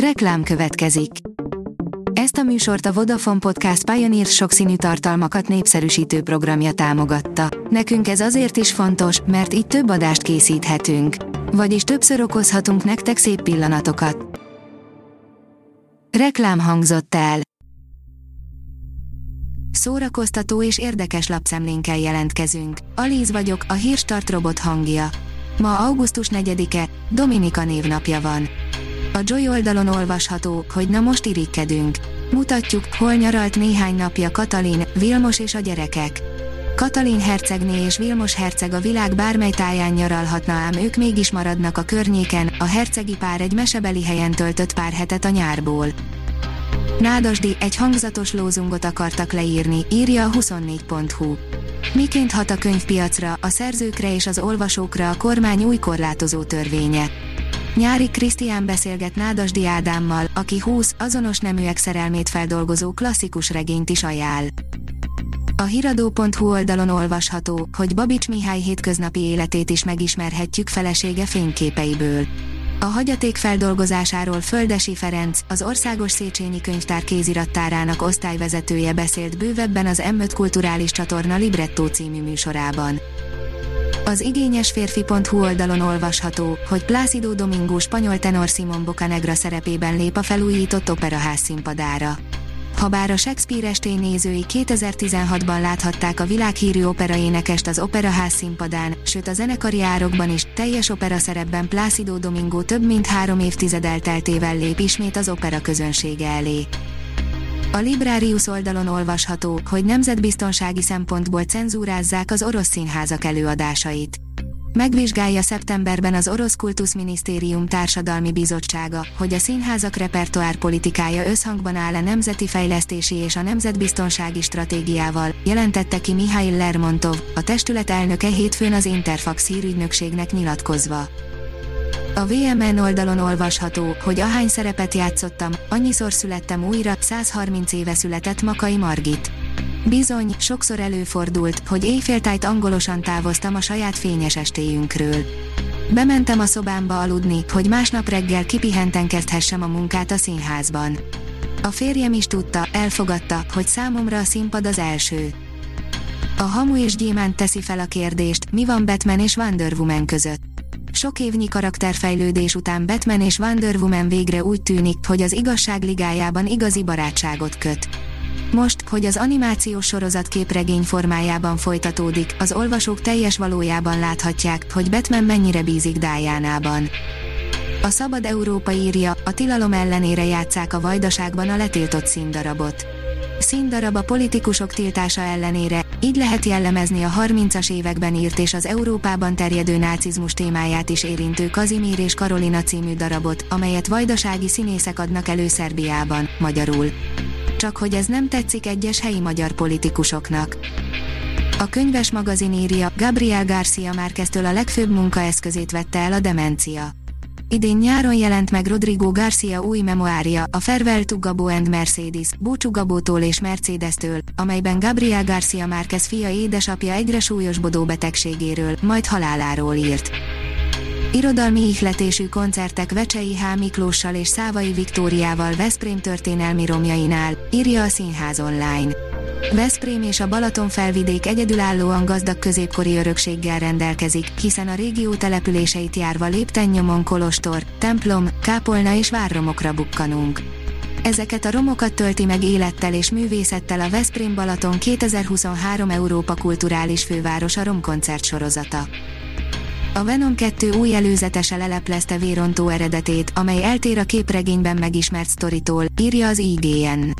Reklám következik. Ezt a műsort a Vodafone Podcast Pioneer sokszínű tartalmakat népszerűsítő programja támogatta. Nekünk ez azért is fontos, mert így több adást készíthetünk. Vagyis többször okozhatunk nektek szép pillanatokat. Reklám hangzott el. Szórakoztató és érdekes lapszemlénkkel jelentkezünk. Alíz vagyok, a hírstart robot hangja. Ma augusztus 4-e, Dominika névnapja van. A Joy oldalon olvasható, hogy na most irigykedünk. Mutatjuk, hol nyaralt néhány napja Katalin, Vilmos és a gyerekek. Katalin hercegné és Vilmos herceg a világ bármely táján nyaralhatna ám ők mégis maradnak a környéken, a hercegi pár egy mesebeli helyen töltött pár hetet a nyárból. Nádasdi egy hangzatos lózungot akartak leírni, írja a 24.hu. Miként hat a könyvpiacra, a szerzőkre és az olvasókra a kormány új korlátozó törvénye? Nyári Krisztián beszélget Nádasdi Ádámmal, aki 20 azonos neműek szerelmét feldolgozó klasszikus regényt is ajánl. A hiradó.hu oldalon olvasható, hogy Babics Mihály hétköznapi életét is megismerhetjük felesége fényképeiből. A hagyaték feldolgozásáról Földesi Ferenc, az Országos Széchenyi Könyvtár kézirattárának osztályvezetője beszélt bővebben az M5 Kulturális Csatorna Libretto című műsorában. Az igényes férfi.hu oldalon olvasható, hogy Plácido Domingo spanyol tenor Simon Bocanegra szerepében lép a felújított operaház színpadára. Habár a Shakespeare esté nézői 2016-ban láthatták a világhírű operaénekest az operaház színpadán, sőt a zenekari árokban is, teljes opera szerepben Plácido Domingo több mint három évtized elteltével lép ismét az opera közönsége elé. A Librarius oldalon olvasható, hogy nemzetbiztonsági szempontból cenzúrázzák az orosz színházak előadásait. Megvizsgálja szeptemberben az Orosz Kultuszminisztérium Társadalmi Bizottsága, hogy a színházak repertoár politikája összhangban áll a nemzeti fejlesztési és a nemzetbiztonsági stratégiával, jelentette ki Mihail Lermontov, a testület elnöke hétfőn az Interfax hírügynökségnek nyilatkozva. A VMN oldalon olvasható, hogy ahány szerepet játszottam, annyiszor születtem újra, 130 éve született Makai Margit. Bizony, sokszor előfordult, hogy éjféltájt angolosan távoztam a saját fényes estéjünkről. Bementem a szobámba aludni, hogy másnap reggel kipihenten kezdhessem a munkát a színházban. A férjem is tudta, elfogadta, hogy számomra a színpad az első. A Hamu és Gyémánt teszi fel a kérdést, mi van Batman és Wonder Woman között. Sok évnyi karakterfejlődés után Batman és Wonder Woman végre úgy tűnik, hogy az igazság ligájában igazi barátságot köt. Most, hogy az animációs sorozat képregény formájában folytatódik, az olvasók teljes valójában láthatják, hogy Batman mennyire bízik Diana-ban. A Szabad Európa írja, a tilalom ellenére játszák a vajdaságban a letiltott színdarabot. Színdarab a politikusok tiltása ellenére, így lehet jellemezni a 30-as években írt és az Európában terjedő nácizmus témáját is érintő Kazimír és Karolina című darabot, amelyet vajdasági színészek adnak elő Szerbiában, magyarul. Csak hogy ez nem tetszik egyes helyi magyar politikusoknak. A könyves magazin írja, Gabriel Garcia Márqueztől a legfőbb munkaeszközét vette el a demencia. Idén nyáron jelent meg Rodrigo Garcia új memoárja, a Farewell to Gabo and Mercedes, Búcsú Gabótól és Mercedes-től, amelyben Gabriel Garcia Márquez fia édesapja egyre súlyosbodó betegségéről, majd haláláról írt. Irodalmi ihletésű koncertek Vecsei H. Miklóssal és Szávai Viktóriával Veszprém történelmi romjainál, írja a Színház online. Veszprém és a Balaton felvidék egyedülállóan gazdag középkori örökséggel rendelkezik, hiszen a régió településeit járva léptennyomon kolostor, templom, kápolna és várromokra bukkanunk. Ezeket a romokat tölti meg élettel és művészettel a Veszprém Balaton 2023 Európa Kulturális Fővárosa romkoncert sorozata. A Venom 2 új előzetese leleplezte vérontó eredetét, amely eltér a képregényben megismert sztoritól, írja az IGN.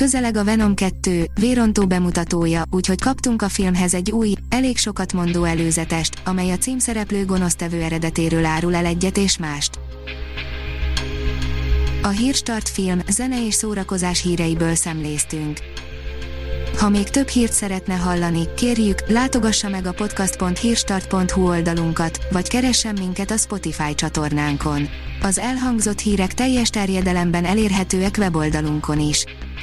Közeleg a Venom 2, vérontó bemutatója, úgyhogy kaptunk a filmhez egy új, elég sokat mondó előzetest, amely a címszereplő gonosztevő eredetéről árul el egyet és mást. A Hírstart film, zene és szórakozás híreiből szemléztünk. Ha még több hírt szeretne hallani, kérjük, látogassa meg a podcast.hírstart.hu oldalunkat, vagy keressen minket a Spotify csatornánkon. Az elhangzott hírek teljes terjedelemben elérhetőek weboldalunkon is.